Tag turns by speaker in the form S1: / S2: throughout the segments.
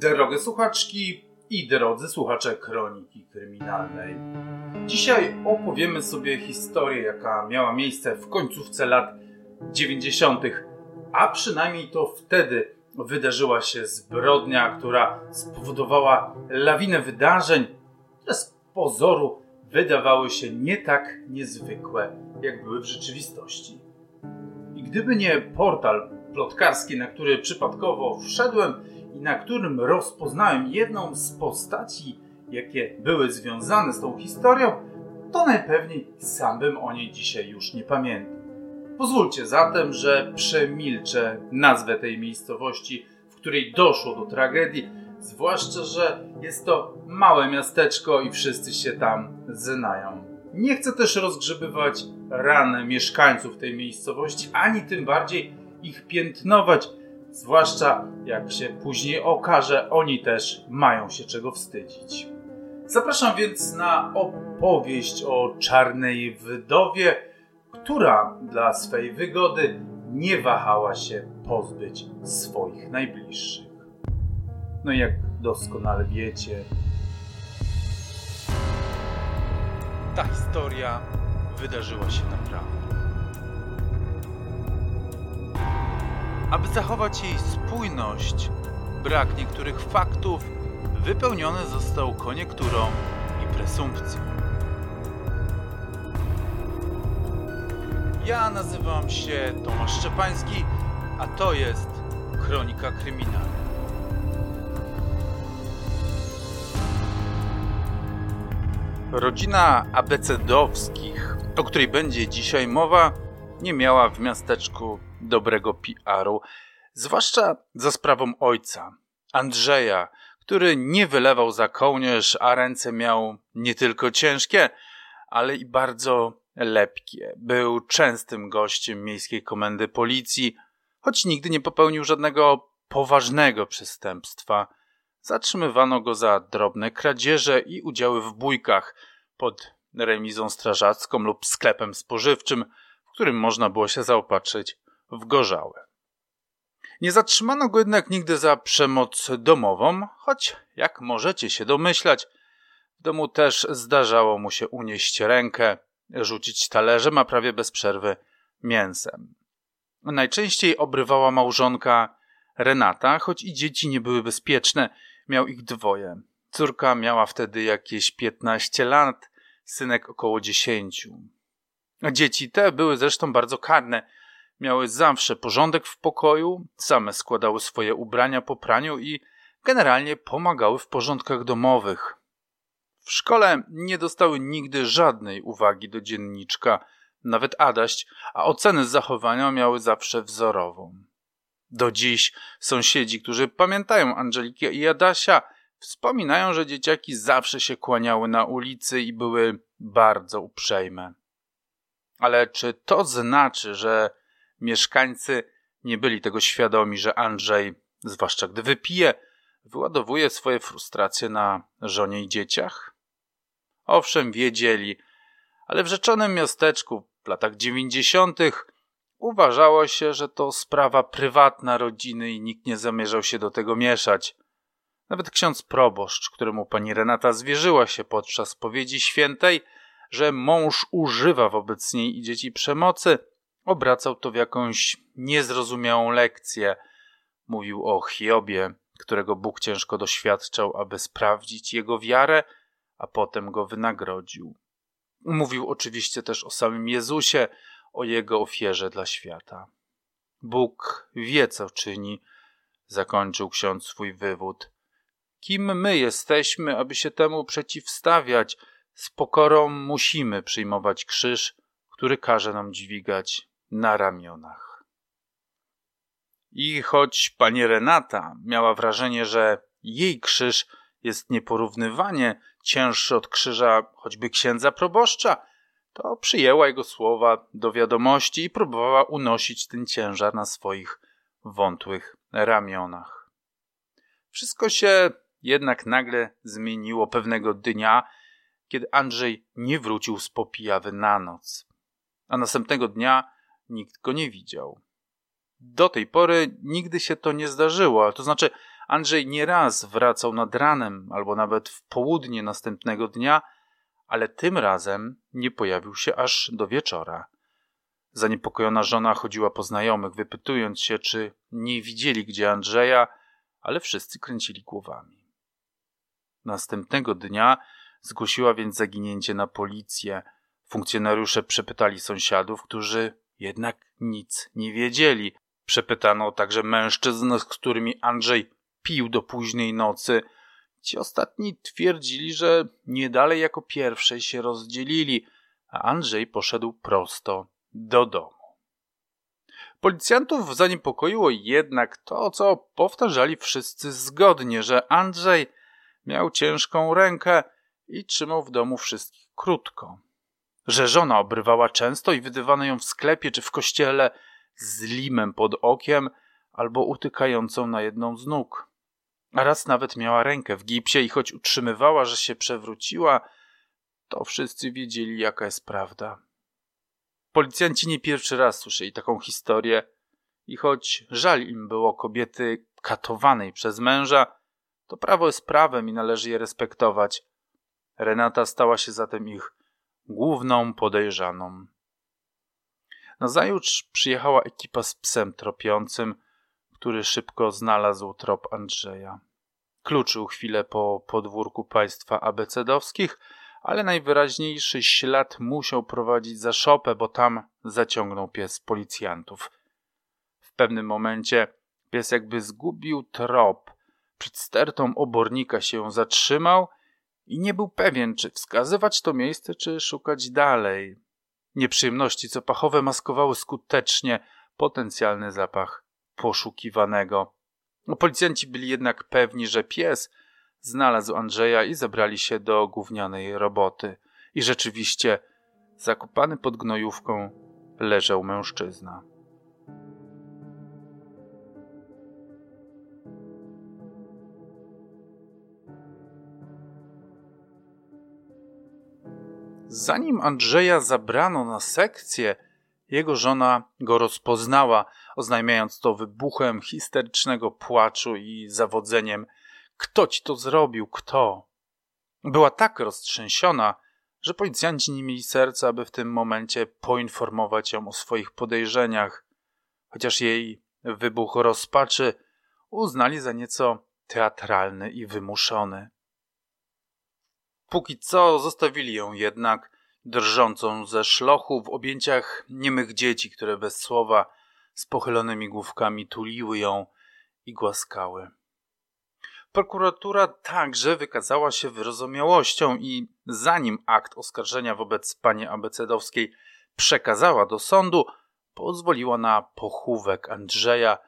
S1: Drogie słuchaczki i drodzy słuchacze Kroniki Kryminalnej. Dzisiaj opowiemy sobie historię, jaka miała miejsce w końcówce lat 90., a przynajmniej to wtedy wydarzyła się zbrodnia, która spowodowała lawinę wydarzeń, które z pozoru wydawały się nie tak niezwykłe, jak były w rzeczywistości. I gdyby nie portal plotkarski, na który przypadkowo wszedłem i na którym rozpoznałem jedną z postaci, jakie były związane z tą historią, to najpewniej sam bym o niej dzisiaj już nie pamiętał. Pozwólcie zatem, że przemilczę nazwę tej miejscowości, w której doszło do tragedii, zwłaszcza, że jest to małe miasteczko i wszyscy się tam znają. Nie chcę też rozgrzebywać ran mieszkańców tej miejscowości, ani tym bardziej ich piętnować, zwłaszcza jak się później okaże, oni też mają się czego wstydzić. Zapraszam więc na opowieść o czarnej wdowie, która dla swej wygody nie wahała się pozbyć swoich najbliższych. No jak doskonale wiecie,
S2: ta historia wydarzyła się naprawdę. Aby zachować jej spójność, brak niektórych faktów wypełniony został koniekturą i presumpcją. Ja nazywam się Tomasz Szczepański, a to jest Kronika Kryminalna. Rodzina Abecedowskich, o której będzie dzisiaj mowa, nie miała w miasteczku dobrego PR-u, zwłaszcza za sprawą ojca, Andrzeja, który nie wylewał za kołnierz, a ręce miał nie tylko ciężkie, ale i bardzo lepkie. Był częstym gościem miejskiej komendy policji, choć nigdy nie popełnił żadnego poważnego przestępstwa. Zatrzymywano go za drobne kradzieże i udziały w bójkach pod remizą strażacką lub sklepem spożywczym, w którym można było się zaopatrzyć w gorzałe. Nie zatrzymano go jednak nigdy za przemoc domową, choć, jak możecie się domyślać, w domu też zdarzało mu się unieść rękę, rzucić talerzem, a prawie bez przerwy mięsem. Najczęściej obrywała małżonka Renata, choć i dzieci nie były bezpieczne, miał ich dwoje. Córka miała wtedy jakieś 15 lat, synek około 10. Dzieci te były zresztą bardzo karne. Miały zawsze porządek w pokoju, same składały swoje ubrania po praniu i generalnie pomagały w porządkach domowych. W szkole nie dostały nigdy żadnej uwagi do dzienniczka, nawet Adaść, a oceny z zachowania miały zawsze wzorową. Do dziś sąsiedzi, którzy pamiętają Angelikę i Adasia, wspominają, że dzieciaki zawsze się kłaniały na ulicy i były bardzo uprzejme. Ale czy to znaczy, że mieszkańcy nie byli tego świadomi, że Andrzej, zwłaszcza gdy wypije, wyładowuje swoje frustracje na żonie i dzieciach? Owszem, wiedzieli, ale w rzeczonym miasteczku w latach dziewięćdziesiątych uważało się, że to sprawa prywatna rodziny i nikt nie zamierzał się do tego mieszać. Nawet ksiądz proboszcz, któremu pani Renata zwierzyła się podczas powiedzi świętej, że mąż używa wobec niej i dzieci przemocy, obracał to w jakąś niezrozumiałą lekcję. Mówił o Hiobie, którego Bóg ciężko doświadczał, aby sprawdzić jego wiarę, a potem go wynagrodził. Mówił oczywiście też o samym Jezusie, o jego ofierze dla świata. Bóg wie, co czyni, zakończył ksiądz swój wywód. Kim my jesteśmy, aby się temu przeciwstawiać? Z pokorą musimy przyjmować krzyż, który każe nam dźwigać na ramionach. I choć pani Renata miała wrażenie, że jej krzyż jest nieporównywanie cięższy od krzyża choćby księdza proboszcza, to przyjęła jego słowa do wiadomości i próbowała unosić ten ciężar na swoich wątłych ramionach. Wszystko się jednak nagle zmieniło pewnego dnia, kiedy Andrzej nie wrócił z popijawy na noc, a następnego dnia nikt go nie widział. do tej pory nigdy się to nie zdarzyło. To znaczy, Andrzej nieraz wracał nad ranem albo nawet w południe następnego dnia, ale tym razem nie pojawił się aż do wieczora. Zaniepokojona żona chodziła po znajomych, wypytując się, czy nie widzieli gdzie Andrzeja, ale wszyscy kręcili głowami. Następnego dnia zgłosiła więc zaginięcie na policję. Funkcjonariusze przepytali sąsiadów, którzy jednak nic nie wiedzieli. Przepytano także mężczyzn, z którymi Andrzej pił do późnej nocy. Ci ostatni twierdzili, że nie dalej jako pierwszej się rozdzielili, a Andrzej poszedł prosto do domu. Policjantów zaniepokoiło jednak to, co powtarzali wszyscy zgodnie, że Andrzej miał ciężką rękę i trzymał w domu wszystkich krótko. Że żona obrywała często i wydywano ją w sklepie czy w kościele z limem pod okiem albo utykającą na jedną z nóg. A raz nawet miała rękę w gipsie i choć utrzymywała, że się przewróciła, to wszyscy wiedzieli, jaka jest prawda. Policjanci nie pierwszy raz słyszeli taką historię i choć żal im było kobiety katowanej przez męża, to prawo jest prawem i należy je respektować. Renata stała się zatem ich główną podejrzaną. Nazajutrz przyjechała ekipa z psem tropiącym, który szybko znalazł trop Andrzeja. Kluczył chwilę po podwórku państwa abecedowskich, ale najwyraźniejszy ślad musiał prowadzić za szopę, bo tam zaciągnął pies policjantów. W pewnym momencie pies jakby zgubił trop. Przed stertą obornika się zatrzymał i nie był pewien, czy wskazywać to miejsce, czy szukać dalej. Nieprzyjemności copachowe maskowały skutecznie potencjalny zapach poszukiwanego. No, policjanci byli jednak pewni, że pies znalazł Andrzeja i zabrali się do gównianej roboty. I rzeczywiście, zakopany pod gnojówką, leżał mężczyzna. Zanim Andrzeja zabrano na sekcję, jego żona go rozpoznała, oznajmiając to wybuchem histerycznego płaczu i zawodzeniem. Kto ci to zrobił? Kto? Była tak roztrzęsiona, że policjanci nie mieli serca, aby w tym momencie poinformować ją o swoich podejrzeniach, chociaż jej wybuch rozpaczy uznali za nieco teatralny i wymuszony. Póki co zostawili ją jednak drżącą ze szlochu w objęciach niemych dzieci, które bez słowa z pochylonymi główkami tuliły ją i głaskały. Prokuratura także wykazała się wyrozumiałością i zanim akt oskarżenia wobec pani Abecedowskiej przekazała do sądu, pozwoliła na pochówek Andrzeja,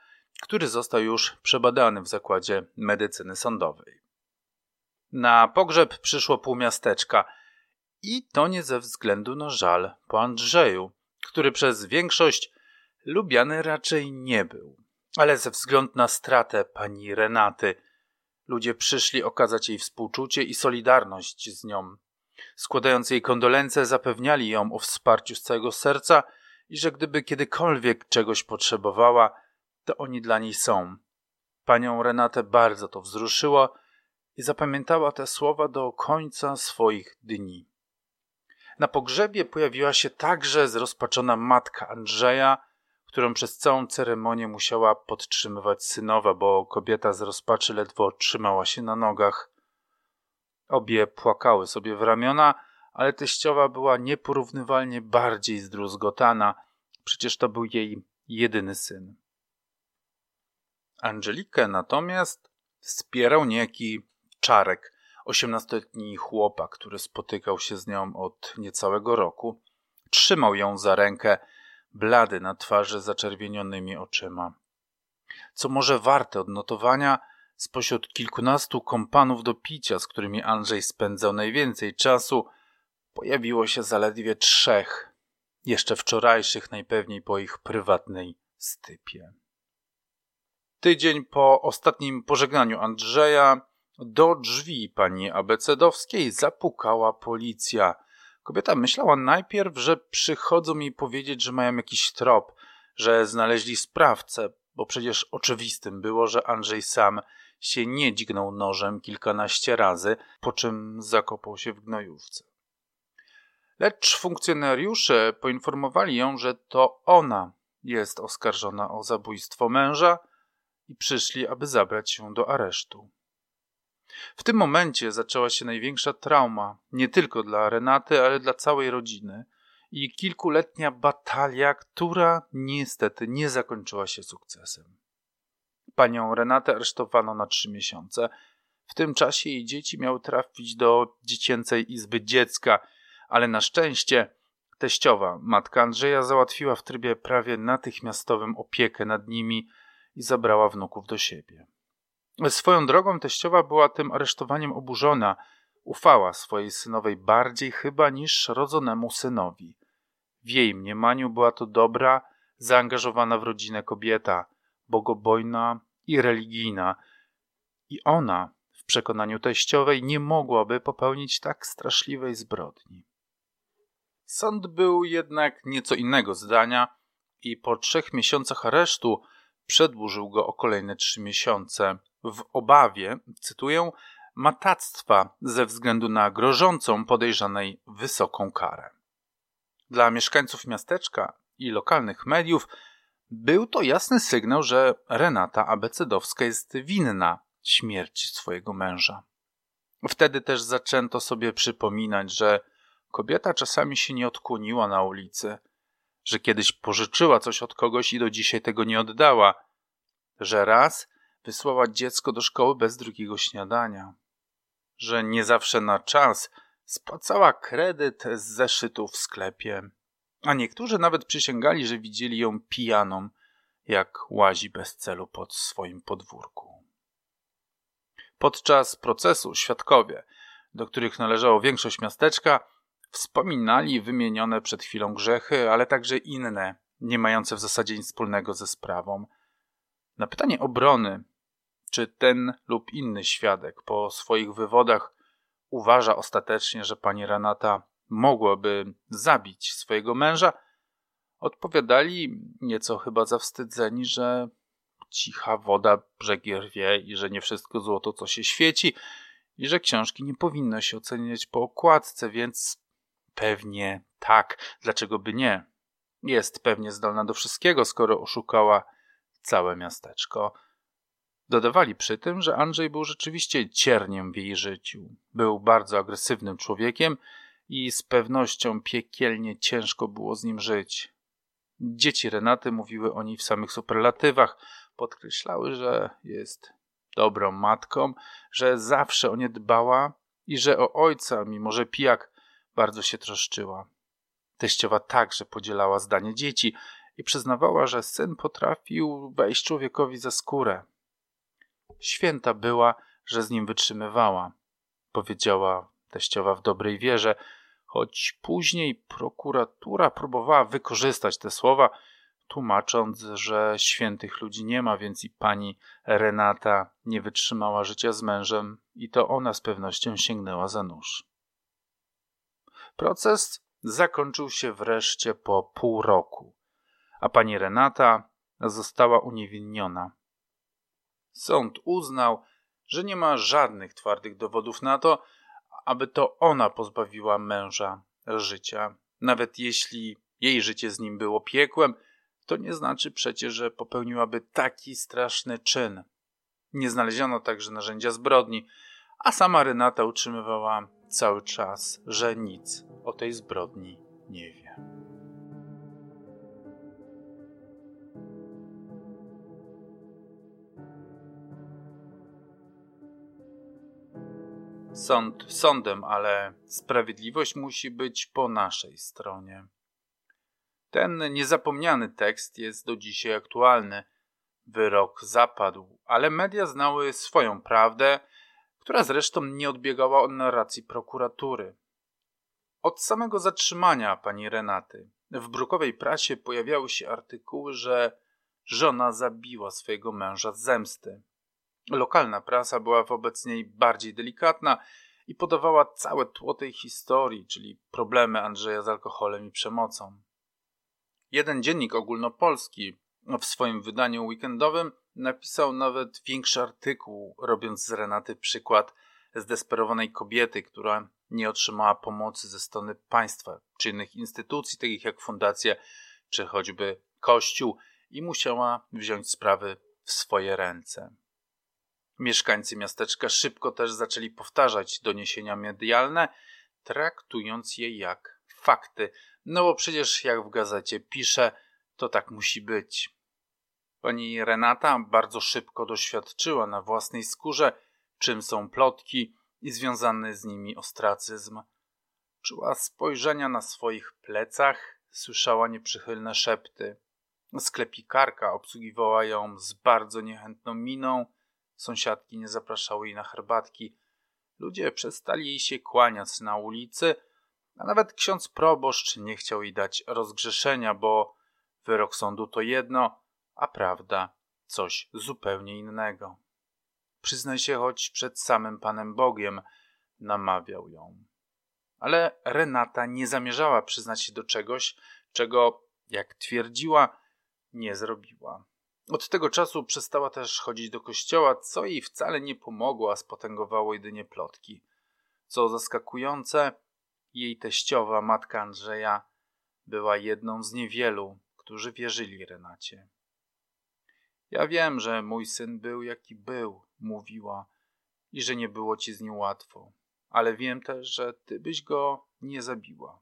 S2: który został już przebadany w zakładzie medycyny sądowej. Na pogrzeb przyszło pół miasteczka i to nie ze względu na żal po Andrzeju, który przez większość lubiany raczej nie był, ale ze względu na stratę pani Renaty. Ludzie przyszli okazać jej współczucie i solidarność z nią. Składając jej kondolencje, zapewniali ją o wsparciu z całego serca i że gdyby kiedykolwiek czegoś potrzebowała, to oni dla niej są. Panią Renatę bardzo to wzruszyło i zapamiętała te słowa do końca swoich dni. Na pogrzebie pojawiła się także zrozpaczona matka Andrzeja, którą przez całą ceremonię musiała podtrzymywać synowa, bo kobieta z rozpaczy ledwo trzymała się na nogach. Obie płakały sobie w ramiona, ale teściowa była nieporównywalnie bardziej zdruzgotana. Przecież to był jej jedyny syn. Angelikę natomiast wspierał niejaki Czarek, osiemnastoletni chłopak, który spotykał się z nią od niecałego roku. Trzymał ją za rękę, blady na twarzy zaczerwienionymi oczyma. Co może warte odnotowania, spośród kilkunastu kompanów do picia, z którymi Andrzej spędzał najwięcej czasu, pojawiło się zaledwie trzech, jeszcze wczorajszych najpewniej po ich prywatnej stypie. Tydzień po ostatnim pożegnaniu Andrzeja do drzwi pani Abecedowskiej zapukała policja. Kobieta myślała najpierw, że przychodzą jej powiedzieć, że mają jakiś trop, że znaleźli sprawcę, bo przecież oczywistym było, że Andrzej sam się nie dźgnął nożem kilkanaście razy, po czym zakopał się w gnojówce. Lecz funkcjonariusze poinformowali ją, że to ona jest oskarżona o zabójstwo męża i przyszli, aby zabrać ją do aresztu. W tym momencie zaczęła się największa trauma, nie tylko dla Renaty, ale dla całej rodziny i kilkuletnia batalia, która niestety nie zakończyła się sukcesem. Panią Renatę aresztowano na trzy miesiące. W tym czasie jej dzieci miały trafić do dziecięcej izby dziecka, ale na szczęście teściowa, matka Andrzeja, załatwiła w trybie prawie natychmiastowym opiekę nad nimi i zabrała wnuków do siebie. Swoją drogą teściowa była tym aresztowaniem oburzona. Ufała swojej synowej bardziej chyba niż rodzonemu synowi. W jej mniemaniu była to dobra, zaangażowana w rodzinę kobieta, bogobojna i religijna. I ona, w przekonaniu teściowej, nie mogłaby popełnić tak straszliwej zbrodni. Sąd był jednak nieco innego zdania i po trzech miesiącach aresztu przedłużył go o kolejne trzy miesiące w obawie, cytuję, matactwa ze względu na grożącą podejrzanej wysoką karę. Dla mieszkańców miasteczka i lokalnych mediów był to jasny sygnał, że Renata Abecedowska jest winna śmierci swojego męża. Wtedy też zaczęto sobie przypominać, że kobieta czasami się nie odkłoniła na ulicy, że kiedyś pożyczyła coś od kogoś i do dzisiaj tego nie oddała, że raz wysłała dziecko do szkoły bez drugiego śniadania, że nie zawsze na czas spłacała kredyt z zeszytu w sklepie, a niektórzy nawet przysięgali, że widzieli ją pijaną, jak łazi bez celu pod swoim podwórku. Podczas procesu świadkowie, do których należało większość miasteczka, wspominali wymienione przed chwilą grzechy, ale także inne, nie mające w zasadzie nic wspólnego ze sprawą. Na pytanie obrony, czy ten lub inny świadek po swoich wywodach uważa ostatecznie, że pani Renata mogłaby zabić swojego męża, odpowiadali nieco chyba zawstydzeni, że cicha woda brzegi rwie i że nie wszystko złoto, co się świeci i że książki nie powinno się oceniać po okładce, więc pewnie tak, dlaczego by nie? Jest pewnie zdolna do wszystkiego, skoro oszukała całe miasteczko. Dodawali przy tym, że Andrzej był rzeczywiście cierniem w jej życiu. Był bardzo agresywnym człowiekiem i z pewnością piekielnie ciężko było z nim żyć. Dzieci Renaty mówiły o niej w samych superlatywach, podkreślały, że jest dobrą matką, że zawsze o nie dbała i że o ojca, mimo że pijak, bardzo się troszczyła. Teściowa także podzielała zdanie dzieci i przyznawała, że syn potrafił wejść człowiekowi za skórę. Święta była, że z nim wytrzymywała, powiedziała teściowa w dobrej wierze, choć później prokuratura próbowała wykorzystać te słowa, tłumacząc, że świętych ludzi nie ma, więc i pani Renata nie wytrzymała życia z mężem i to ona z pewnością sięgnęła za nóż. Proces zakończył się wreszcie po pół roku, a pani Renata została uniewinniona. Sąd uznał, że nie ma żadnych twardych dowodów na to, aby to ona pozbawiła męża życia. Nawet jeśli jej życie z nim było piekłem, to nie znaczy przecież, że popełniłaby taki straszny czyn. Nie znaleziono także narzędzia zbrodni, a sama Renata utrzymywała cały czas, że nic o tej zbrodni nie wie. Sąd sądem, ale sprawiedliwość musi być po naszej stronie. Ten niezapomniany tekst jest do dzisiaj aktualny. Wyrok zapadł, ale media znały swoją prawdę, która zresztą nie odbiegała od narracji prokuratury. Od samego zatrzymania pani Renaty w brukowej prasie pojawiały się artykuły, że żona zabiła swojego męża z zemsty. Lokalna prasa była wobec niej bardziej delikatna i podawała całe tło tej historii, czyli problemy Andrzeja z alkoholem i przemocą. Jeden dziennik ogólnopolski w swoim wydaniu weekendowym napisał nawet większy artykuł, robiąc z Renaty przykład zdesperowanej kobiety, która nie otrzymała pomocy ze strony państwa czy innych instytucji, takich jak fundacja czy choćby kościół, i musiała wziąć sprawy w swoje ręce. Mieszkańcy miasteczka szybko też zaczęli powtarzać doniesienia medialne, traktując je jak fakty. No bo przecież jak w gazecie pisze, to tak musi być. Pani Renata bardzo szybko doświadczyła na własnej skórze, czym są plotki i związany z nimi ostracyzm. Czuła spojrzenia na swoich plecach, słyszała nieprzychylne szepty. Sklepikarka obsługiwała ją z bardzo niechętną miną, sąsiadki nie zapraszały jej na herbatki. Ludzie przestali jej się kłaniać na ulicy, a nawet ksiądz proboszcz nie chciał jej dać rozgrzeszenia, bo wyrok sądu to jedno, a prawda coś zupełnie innego. Przyznaj się choć przed samym Panem Bogiem, namawiał ją. Ale Renata nie zamierzała przyznać się do czegoś, czego, jak twierdziła, nie zrobiła. Od tego czasu przestała też chodzić do kościoła, co jej wcale nie pomogło, a spotęgowało jedynie plotki. Co zaskakujące, jej teściowa, matka Andrzeja, była jedną z niewielu, którzy wierzyli Renacie. Ja wiem, że mój syn był jaki był, mówiła, i że nie było ci z nim łatwo, ale wiem też, że ty byś go nie zabiła.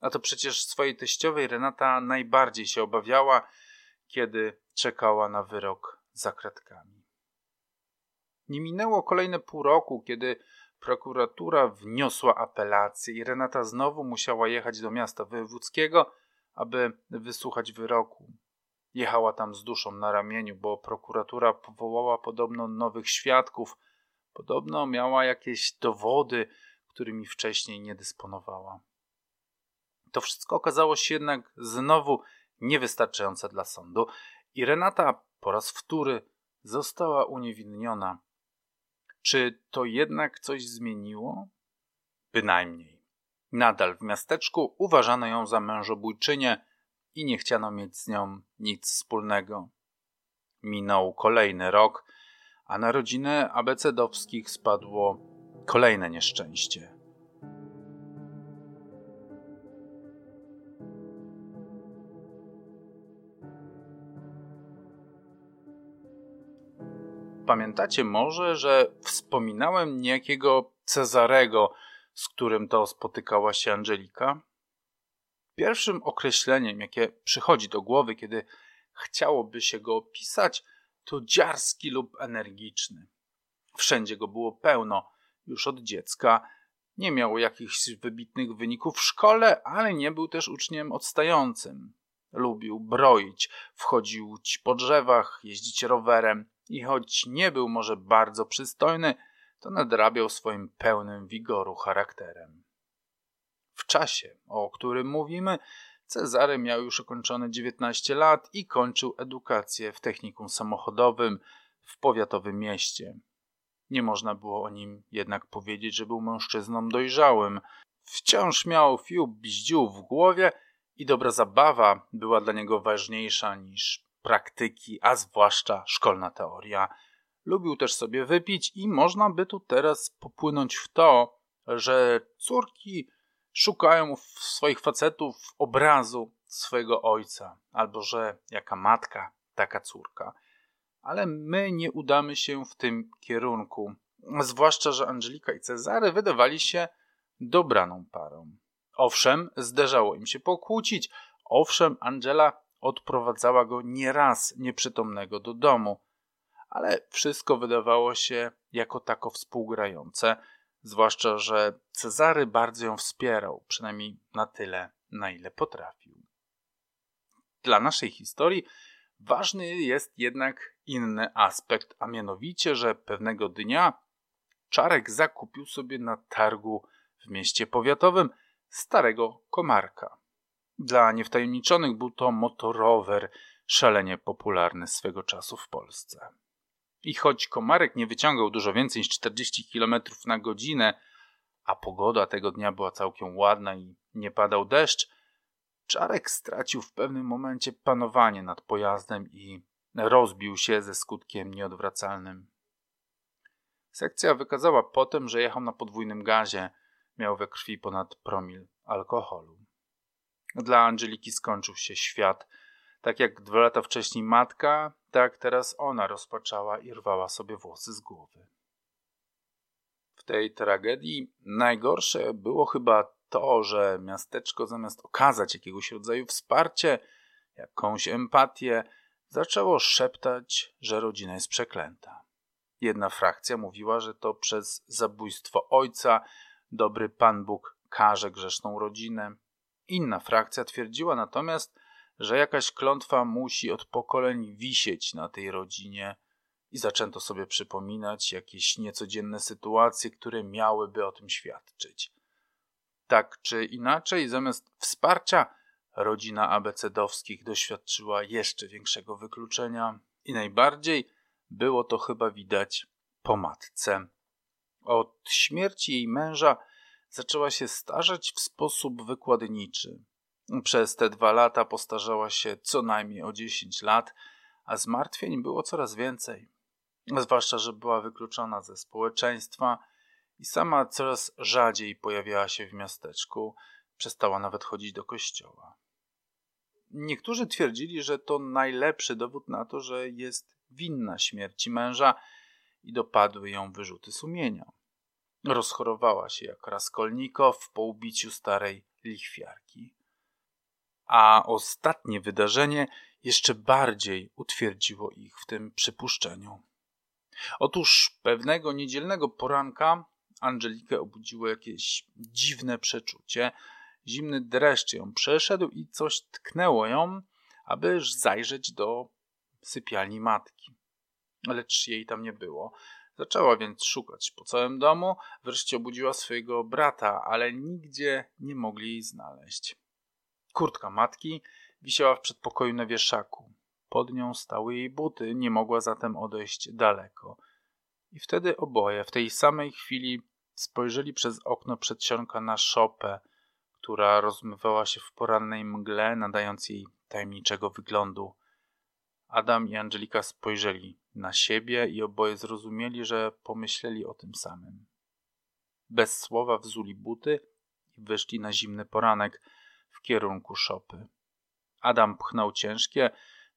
S2: A to przecież swojej teściowej Renata najbardziej się obawiała, kiedy czekała na wyrok za kratkami. Nie minęło kolejne pół roku, kiedy prokuratura wniosła apelację i Renata znowu musiała jechać do miasta wojewódzkiego, aby wysłuchać wyroku. Jechała tam z duszą na ramieniu, bo prokuratura powołała podobno nowych świadków. Podobno miała jakieś dowody, którymi wcześniej nie dysponowała. To wszystko okazało się jednak znowu niewystarczające dla sądu i Renata po raz wtóry została uniewinniona. Czy to jednak coś zmieniło? Bynajmniej. Nadal w miasteczku uważano ją za mężobójczynię, i nie chciano mieć z nią nic wspólnego. Minął kolejny rok, a na rodzinę abecedowskich spadło kolejne nieszczęście. Pamiętacie może, że wspominałem niejakiego Cezarego, z którym to spotykała się Angelika? Pierwszym określeniem, jakie przychodzi do głowy, kiedy chciałoby się go opisać, to dziarski lub energiczny. Wszędzie go było pełno, już od dziecka. Nie miał jakichś wybitnych wyników w szkole, ale nie był też uczniem odstającym. Lubił broić, wchodził po drzewach, jeździć rowerem i choć nie był może bardzo przystojny, to nadrabiał swoim pełnym wigoru charakterem. W czasie, o którym mówimy, Cezary miał już ukończone 19 lat i kończył edukację w technikum samochodowym w powiatowym mieście. Nie można było o nim jednak powiedzieć, że był mężczyzną dojrzałym. Wciąż miał fiu bździu w głowie i dobra zabawa była dla niego ważniejsza niż praktyki, a zwłaszcza szkolna teoria. Lubił też sobie wypić i można by tu teraz popłynąć w to, że córki szukają w swoich facetów obrazu swojego ojca, albo że jaka matka, taka córka. Ale my nie udamy się w tym kierunku. Zwłaszcza, że Angelika i Cezary wydawali się dobraną parą. Owszem, zdarzało im się pokłócić. Owszem, Angela odprowadzała go nieraz nieprzytomnego do domu, ale wszystko wydawało się jako tako współgrające zwłaszcza, że Cezary bardzo ją wspierał, przynajmniej na tyle, na ile potrafił. Dla naszej historii ważny jest jednak inny aspekt, a mianowicie, że pewnego dnia Czarek zakupił sobie na targu w mieście powiatowym starego komarka. Dla niewtajemniczonych był to motorower szalenie popularny swego czasu w Polsce. I choć komarek nie wyciągał dużo więcej niż 40 km na godzinę, a pogoda tego dnia była całkiem ładna i nie padał deszcz, Czarek stracił w pewnym momencie panowanie nad pojazdem i rozbił się ze skutkiem nieodwracalnym. Sekcja wykazała potem, że jechał na podwójnym gazie, miał we krwi ponad promil alkoholu. Dla Angeliki skończył się świat. Tak jak dwa lata wcześniej matka, tak teraz ona rozpaczała i rwała sobie włosy z głowy. W tej tragedii najgorsze było chyba to, że miasteczko zamiast okazać jakiegoś rodzaju wsparcie, jakąś empatię, zaczęło szeptać, że rodzina jest przeklęta. Jedna frakcja mówiła, że to przez zabójstwo ojca dobry Pan Bóg karze grzeszną rodzinę. Inna frakcja twierdziła natomiast, że jakaś klątwa musi od pokoleń wisieć na tej rodzinie i zaczęto sobie przypominać jakieś niecodzienne sytuacje, które miałyby o tym świadczyć. Tak czy inaczej, zamiast wsparcia, rodzina abecedowskich doświadczyła jeszcze większego wykluczenia i najbardziej było to chyba widać po matce. Od śmierci jej męża zaczęła się starzeć w sposób wykładniczy. Przez te dwa lata postarzała się co najmniej o dziesięć lat, a zmartwień było coraz więcej. Zwłaszcza, że była wykluczona ze społeczeństwa i sama coraz rzadziej pojawiała się w miasteczku, przestała nawet chodzić do kościoła. Niektórzy twierdzili, że to najlepszy dowód na to, że jest winna śmierci męża i dopadły ją wyrzuty sumienia. Rozchorowała się jak Raskolnikow po ubiciu starej lichwiarki. A ostatnie wydarzenie jeszcze bardziej utwierdziło ich w tym przypuszczeniu. Otóż pewnego niedzielnego poranka Angelikę obudziło jakieś dziwne przeczucie. Zimny dreszcz ją przeszedł i coś tknęło ją, aby zajrzeć do sypialni matki. Lecz jej tam nie było. Zaczęła więc szukać po całym domu, wreszcie obudziła swojego brata, ale nigdzie nie mogli jej znaleźć. Kurtka matki wisiała w przedpokoju na wieszaku. Pod nią stały jej buty, nie mogła zatem odejść daleko. I wtedy oboje w tej samej chwili spojrzeli przez okno przedsionka na szopę, która rozmywała się w porannej mgle, nadając jej tajemniczego wyglądu. Adam i Angelika spojrzeli na siebie i oboje zrozumieli, że pomyśleli o tym samym. Bez słowa wzuli buty i wyszli na zimny poranek w kierunku szopy. Adam pchnął ciężkie,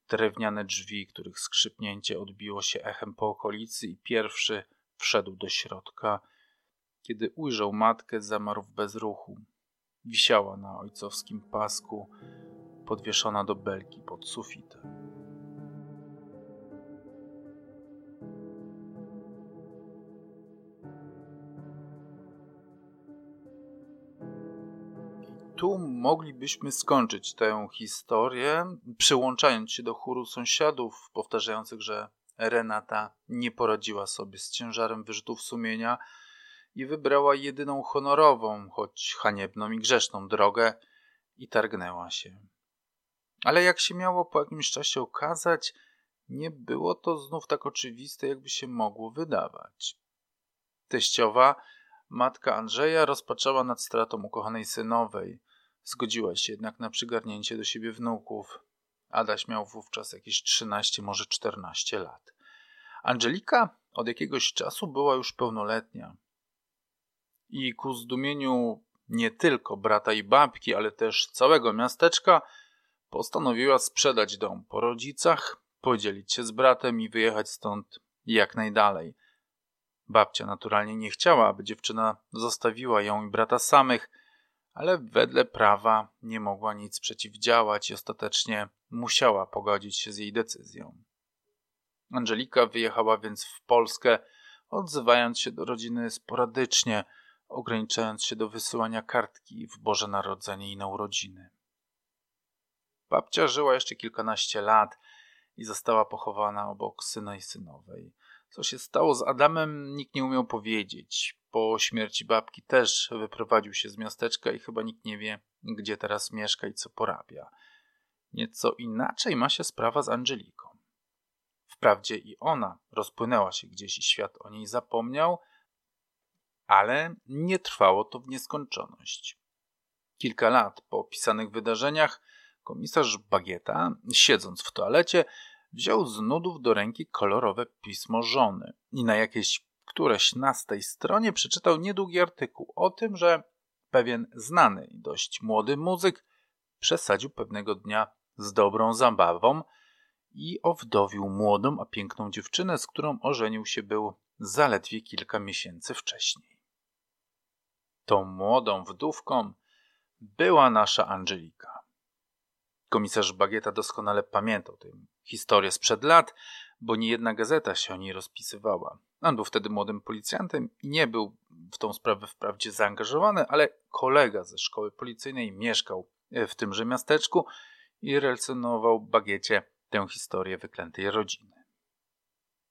S2: drewniane drzwi, których skrzypnięcie odbiło się echem po okolicy i pierwszy wszedł do środka. Kiedy ujrzał matkę, zamarł w bezruchu. Wisiała na ojcowskim pasku, podwieszona do belki pod sufitem. Tu moglibyśmy skończyć tę historię, przyłączając się do chóru sąsiadów powtarzających, że Renata nie poradziła sobie z ciężarem wyrzutów sumienia i wybrała jedyną honorową, choć haniebną i grzeszną drogę i targnęła się. Ale jak się miało po jakimś czasie okazać, nie było to znów tak oczywiste, jakby się mogło wydawać. Teściowa, matka Andrzeja, rozpaczała nad stratą ukochanej synowej. Zgodziła się jednak na przygarnięcie do siebie wnuków. Adaś miał wówczas jakieś 13, może 14 lat. Angelika od jakiegoś czasu była już pełnoletnia. I ku zdumieniu nie tylko brata i babki, ale też całego miasteczka, postanowiła sprzedać dom po rodzicach, podzielić się z bratem i wyjechać stąd jak najdalej. Babcia naturalnie nie chciała, aby dziewczyna zostawiła ją i brata samych, ale wedle prawa nie mogła nic przeciwdziałać i ostatecznie musiała pogodzić się z jej decyzją. Angelika wyjechała więc w Polskę, odzywając się do rodziny sporadycznie, ograniczając się do wysyłania kartki w Boże Narodzenie i na urodziny. Babcia żyła jeszcze kilkanaście lat i została pochowana obok syna i synowej. Co się stało z Adamem, nikt nie umiał powiedzieć. Po śmierci babki też wyprowadził się z miasteczka i chyba nikt nie wie, gdzie teraz mieszka i co porabia. Nieco inaczej ma się sprawa z Angeliką. Wprawdzie i ona rozpłynęła się gdzieś i świat o niej zapomniał, ale nie trwało to w nieskończoność. Kilka lat po opisanych wydarzeniach komisarz Bagieta, siedząc w toalecie, wziął z nudów do ręki kolorowe pismo żony i na jakiejś któreś nastej stronie przeczytał niedługi artykuł o tym, że pewien znany i dość młody muzyk przesadził pewnego dnia z dobrą zabawą i owdowił młodą, a piękną dziewczynę, z którą ożenił się był zaledwie kilka miesięcy wcześniej. Tą młodą wdówką była nasza Angelika. Komisarz Bagieta doskonale pamiętał tę historię sprzed lat, bo nie jedna gazeta się o niej rozpisywała. On był wtedy młodym policjantem i nie był w tą sprawę wprawdzie zaangażowany, ale kolega ze szkoły policyjnej mieszkał w tymże miasteczku i relacjonował Bagiecie tę historię wyklętej rodziny.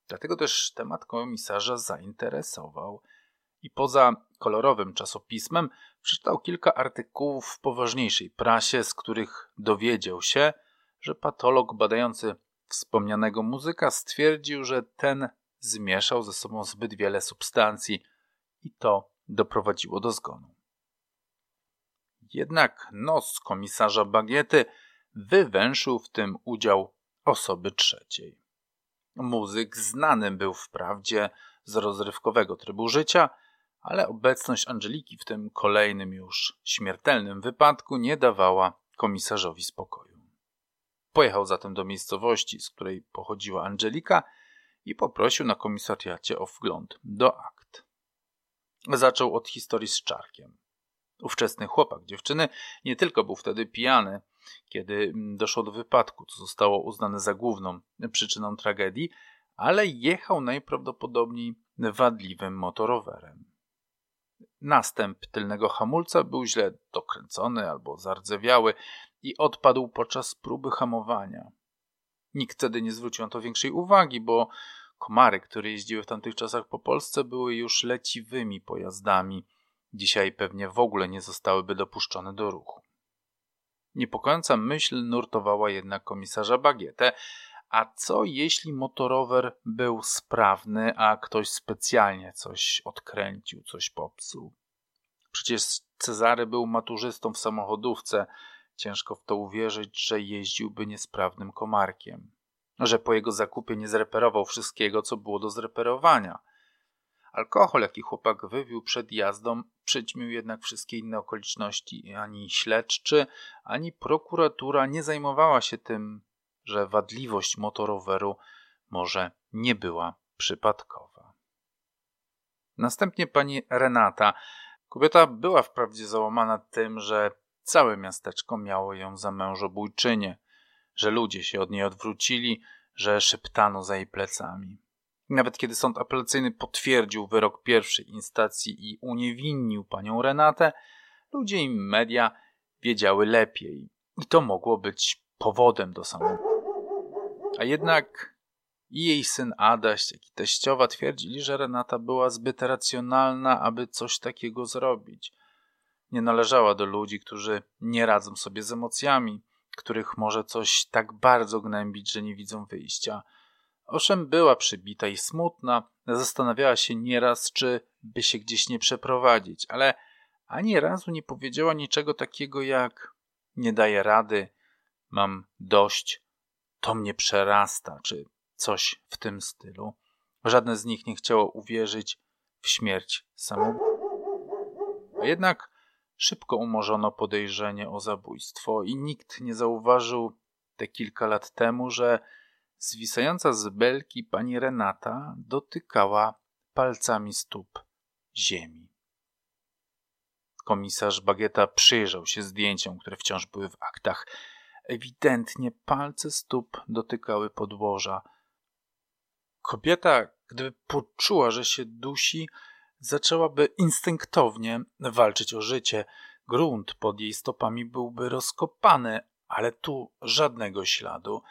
S2: Dlatego też temat komisarza zainteresował i poza kolorowym czasopismem przeczytał kilka artykułów w poważniejszej prasie, z których dowiedział się, że patolog badający wspomnianego muzyka stwierdził, że ten zmieszał ze sobą zbyt wiele substancji i to doprowadziło do zgonu. Jednak nos komisarza Bagiety wywęszył w tym udział osoby trzeciej. Muzyk znanym był wprawdzie z rozrywkowego trybu życia, ale obecność Angeliki w tym kolejnym już śmiertelnym wypadku nie dawała komisarzowi spokoju. Pojechał zatem do miejscowości, z której pochodziła Angelika i poprosił na komisariacie o wgląd do akt. Zaczął od historii z czarkiem. Ówczesny chłopak dziewczyny nie tylko był wtedy pijany, kiedy doszło do wypadku, co zostało uznane za główną przyczyną tragedii, ale jechał najprawdopodobniej wadliwym motorowerem. Następ tylnego hamulca był źle dokręcony albo zardzewiały i odpadł podczas próby hamowania. Nikt wtedy nie zwrócił na to większej uwagi, bo komary, które jeździły w tamtych czasach po Polsce, były już leciwymi pojazdami. Dzisiaj pewnie w ogóle nie zostałyby dopuszczone do ruchu. Niepokojąca myśl nurtowała jednak komisarza Bagietę, a co jeśli motorower był sprawny, a ktoś specjalnie coś odkręcił, coś popsuł? Przecież Cezary był maturzystą w samochodówce. Ciężko w to uwierzyć, że jeździłby niesprawnym komarkiem. Że po jego zakupie nie zreperował wszystkiego, co było do zreperowania. Alkohol, jaki chłopak wywił przed jazdą, przyćmił jednak wszystkie inne okoliczności. Ani śledczy, ani prokuratura nie zajmowała się tym, że wadliwość motoroweru może nie była przypadkowa. Następnie pani Renata. Kobieta była wprawdzie załamana tym, że całe miasteczko miało ją za mężobójczynię, że ludzie się od niej odwrócili, że szeptano za jej plecami. Nawet kiedy sąd apelacyjny potwierdził wyrok pierwszej instancji i uniewinnił panią Renatę, ludzie i media wiedziały lepiej. I to mogło być powodem do samobójstwa. A jednak i jej syn Adaś, jak i teściowa twierdzili, że Renata była zbyt racjonalna, aby coś takiego zrobić. Nie należała do ludzi, którzy nie radzą sobie z emocjami, których może coś tak bardzo gnębić, że nie widzą wyjścia. Owszem, była przybita i smutna, zastanawiała się nieraz, czy by się gdzieś nie przeprowadzić, ale ani razu nie powiedziała niczego takiego jak nie daję rady, mam dość, to mnie przerasta, czy coś w tym stylu. Żadne z nich nie chciało uwierzyć w śmierć samobójczą. A jednak szybko umorzono podejrzenie o zabójstwo i nikt nie zauważył te kilka lat temu, że zwisająca z belki pani Renata dotykała palcami stóp ziemi. Komisarz Bagieta przyjrzał się zdjęciom, które wciąż były w aktach Ewidentnie palce stóp dotykały podłoża. Kobieta, gdyby poczuła, że się dusi, zaczęłaby instynktownie walczyć o życie. Grunt pod jej stopami byłby rozkopany, ale tu żadnego śladu.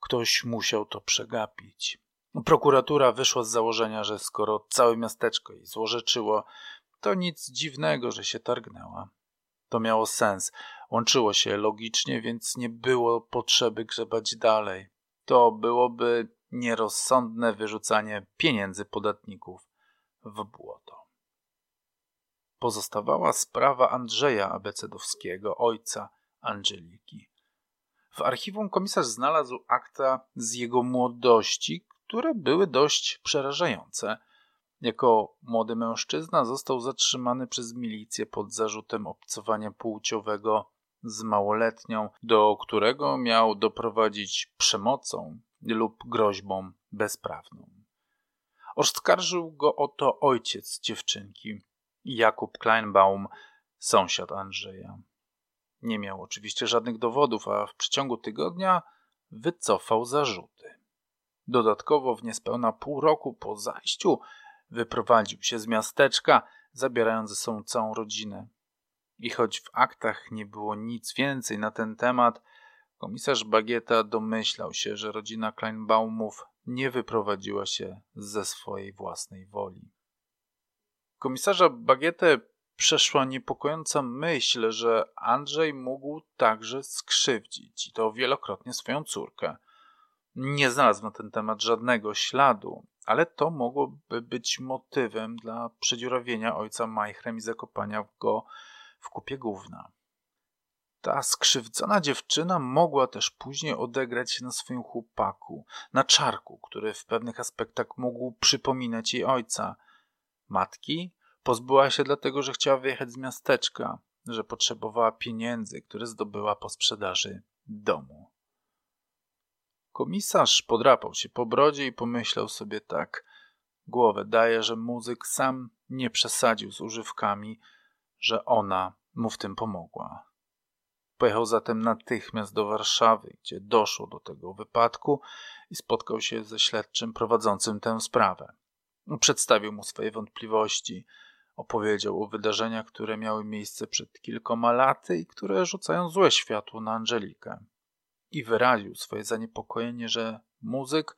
S2: Ktoś musiał to przegapić. Prokuratura wyszła z założenia, że skoro całe miasteczko jej złorzeczyło, to nic dziwnego, że się targnęła. To miało sens. Łączyło się logicznie, więc nie było potrzeby grzebać dalej. To byłoby nierozsądne wyrzucanie pieniędzy podatników w błoto. pozostawała sprawa Andrzeja Abecedowskiego, ojca Angeliki. W archiwum komisarz znalazł akta z jego młodości, które były dość przerażające. Jako młody mężczyzna został zatrzymany przez milicję pod zarzutem obcowania płciowego z małoletnią, do którego miał doprowadzić przemocą lub groźbą bezprawną. Oskarżył go o to ojciec dziewczynki, Jakub Kleinbaum, sąsiad Andrzeja. Nie miał oczywiście żadnych dowodów, a w przeciągu tygodnia wycofał zarzuty. Dodatkowo w niespełna pół roku po zajściu wyprowadził się z miasteczka, zabierając ze sobą całą rodzinę. I choć w aktach nie było nic więcej na ten temat, komisarz Bagieta domyślał się, że rodzina Kleinbaumów nie wyprowadziła się ze swojej własnej woli. Komisarza Bagietę przeszła niepokojąca myśl, że Andrzej mógł także skrzywdzić, i to wielokrotnie swoją córkę. Nie znalazł na ten temat żadnego śladu, ale to mogłoby być motywem dla przedziurawienia ojca Majchrem i zakopania go w kupie gówna. Ta skrzywdzona dziewczyna mogła też później odegrać się na swoim chłopaku, na czarku, który w pewnych aspektach mógł przypominać jej ojca. Matki pozbyła się dlatego, że chciała wyjechać z miasteczka, że potrzebowała pieniędzy, które zdobyła po sprzedaży domu. Komisarz podrapał się po brodzie i pomyślał sobie tak. Głowę daje, że muzyk sam nie przesadził z używkami, że ona mu w tym pomogła. Pojechał zatem natychmiast do Warszawy, gdzie doszło do tego wypadku i spotkał się ze śledczym prowadzącym tę sprawę. Przedstawił mu swoje wątpliwości, opowiedział o wydarzeniach, które miały miejsce przed kilkoma laty i które rzucają złe światło na Angelikę. I wyraził swoje zaniepokojenie, że muzyk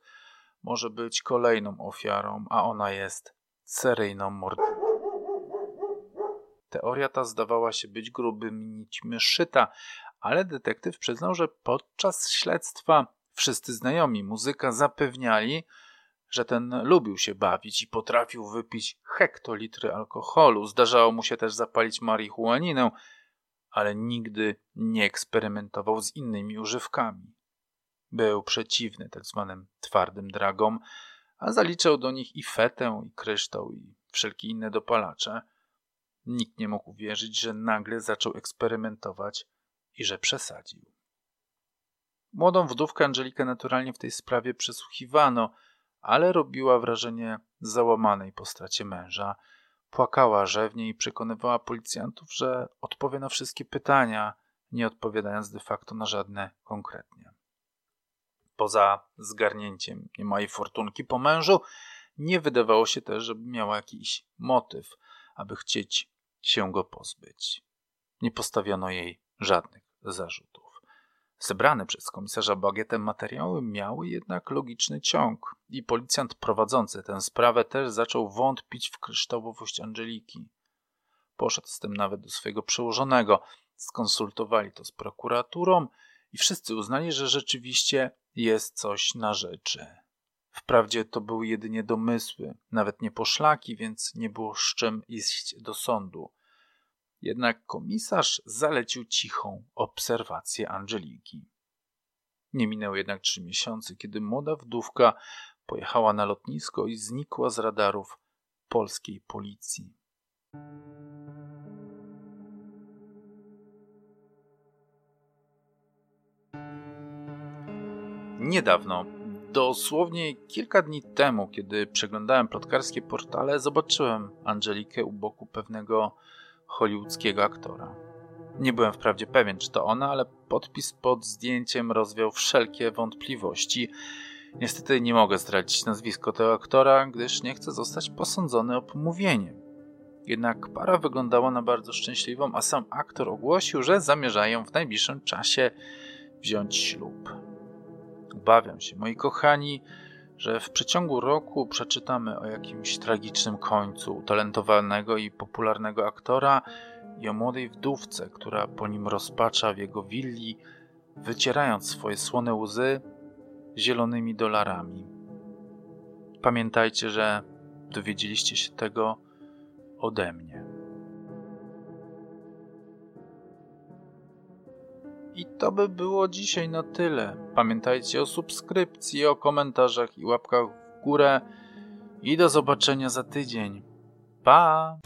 S2: może być kolejną ofiarą, a ona jest seryjną mordercą. Teoria ta zdawała się być grubymi nićmi szyta, ale detektyw przyznał, że podczas śledztwa wszyscy znajomi muzyka zapewniali, że ten lubił się bawić i potrafił wypić hektolitry alkoholu. Zdarzało mu się też zapalić marihuaninę, ale nigdy nie eksperymentował z innymi używkami. Był przeciwny tak zwanym twardym dragom, a zaliczał do nich i fetę, i kryształ, i wszelkie inne dopalacze – Nikt nie mógł uwierzyć, że nagle zaczął eksperymentować i że przesadził. Młodą wdówkę Angelikę naturalnie w tej sprawie przesłuchiwano, ale robiła wrażenie załamanej po stracie męża. Płakała rzewnie i przekonywała policjantów, że odpowie na wszystkie pytania, nie odpowiadając de facto na żadne konkretnie. Poza zgarnięciem niemałej fortunki po mężu, nie wydawało się też, żeby miała jakiś motyw, aby chcieć się go pozbyć. Nie postawiono jej żadnych zarzutów. Zebrane przez komisarza Bagietę materiały miały jednak logiczny ciąg i policjant prowadzący tę sprawę też zaczął wątpić w kryształowość Angeliki. Poszedł z tym nawet do swojego przełożonego. Skonsultowali to z prokuraturą i wszyscy uznali, że rzeczywiście jest coś na rzeczy. Wprawdzie to były jedynie domysły, nawet nie poszlaki, więc nie było z czym iść do sądu. Jednak komisarz zalecił cichą obserwację Angeliki. Nie minęły jednak trzy miesiące, kiedy młoda wdówka pojechała na lotnisko i znikła z radarów polskiej policji. Niedawno, dosłownie kilka dni temu, kiedy przeglądałem plotkarskie portale, zobaczyłem Angelikę u boku pewnego hollywoodzkiego aktora. Nie byłem wprawdzie pewien, czy to ona, ale podpis pod zdjęciem rozwiał wszelkie wątpliwości. Niestety nie mogę zdradzić nazwisko tego aktora, gdyż nie chcę zostać posądzony o pomówienie. Jednak para wyglądała na bardzo szczęśliwą, a sam aktor ogłosił, że zamierzają w najbliższym czasie wziąć ślub. Obawiam się, moi kochani, że w przeciągu roku przeczytamy o jakimś tragicznym końcu utalentowanego i popularnego aktora i o młodej wdówce, która po nim rozpacza w jego willi, wycierając swoje słone łzy zielonymi dolarami. Pamiętajcie, że dowiedzieliście się tego ode mnie. I to by było dzisiaj na tyle. Pamiętajcie o subskrypcji, o komentarzach i łapkach w górę. I do zobaczenia za tydzień. Pa!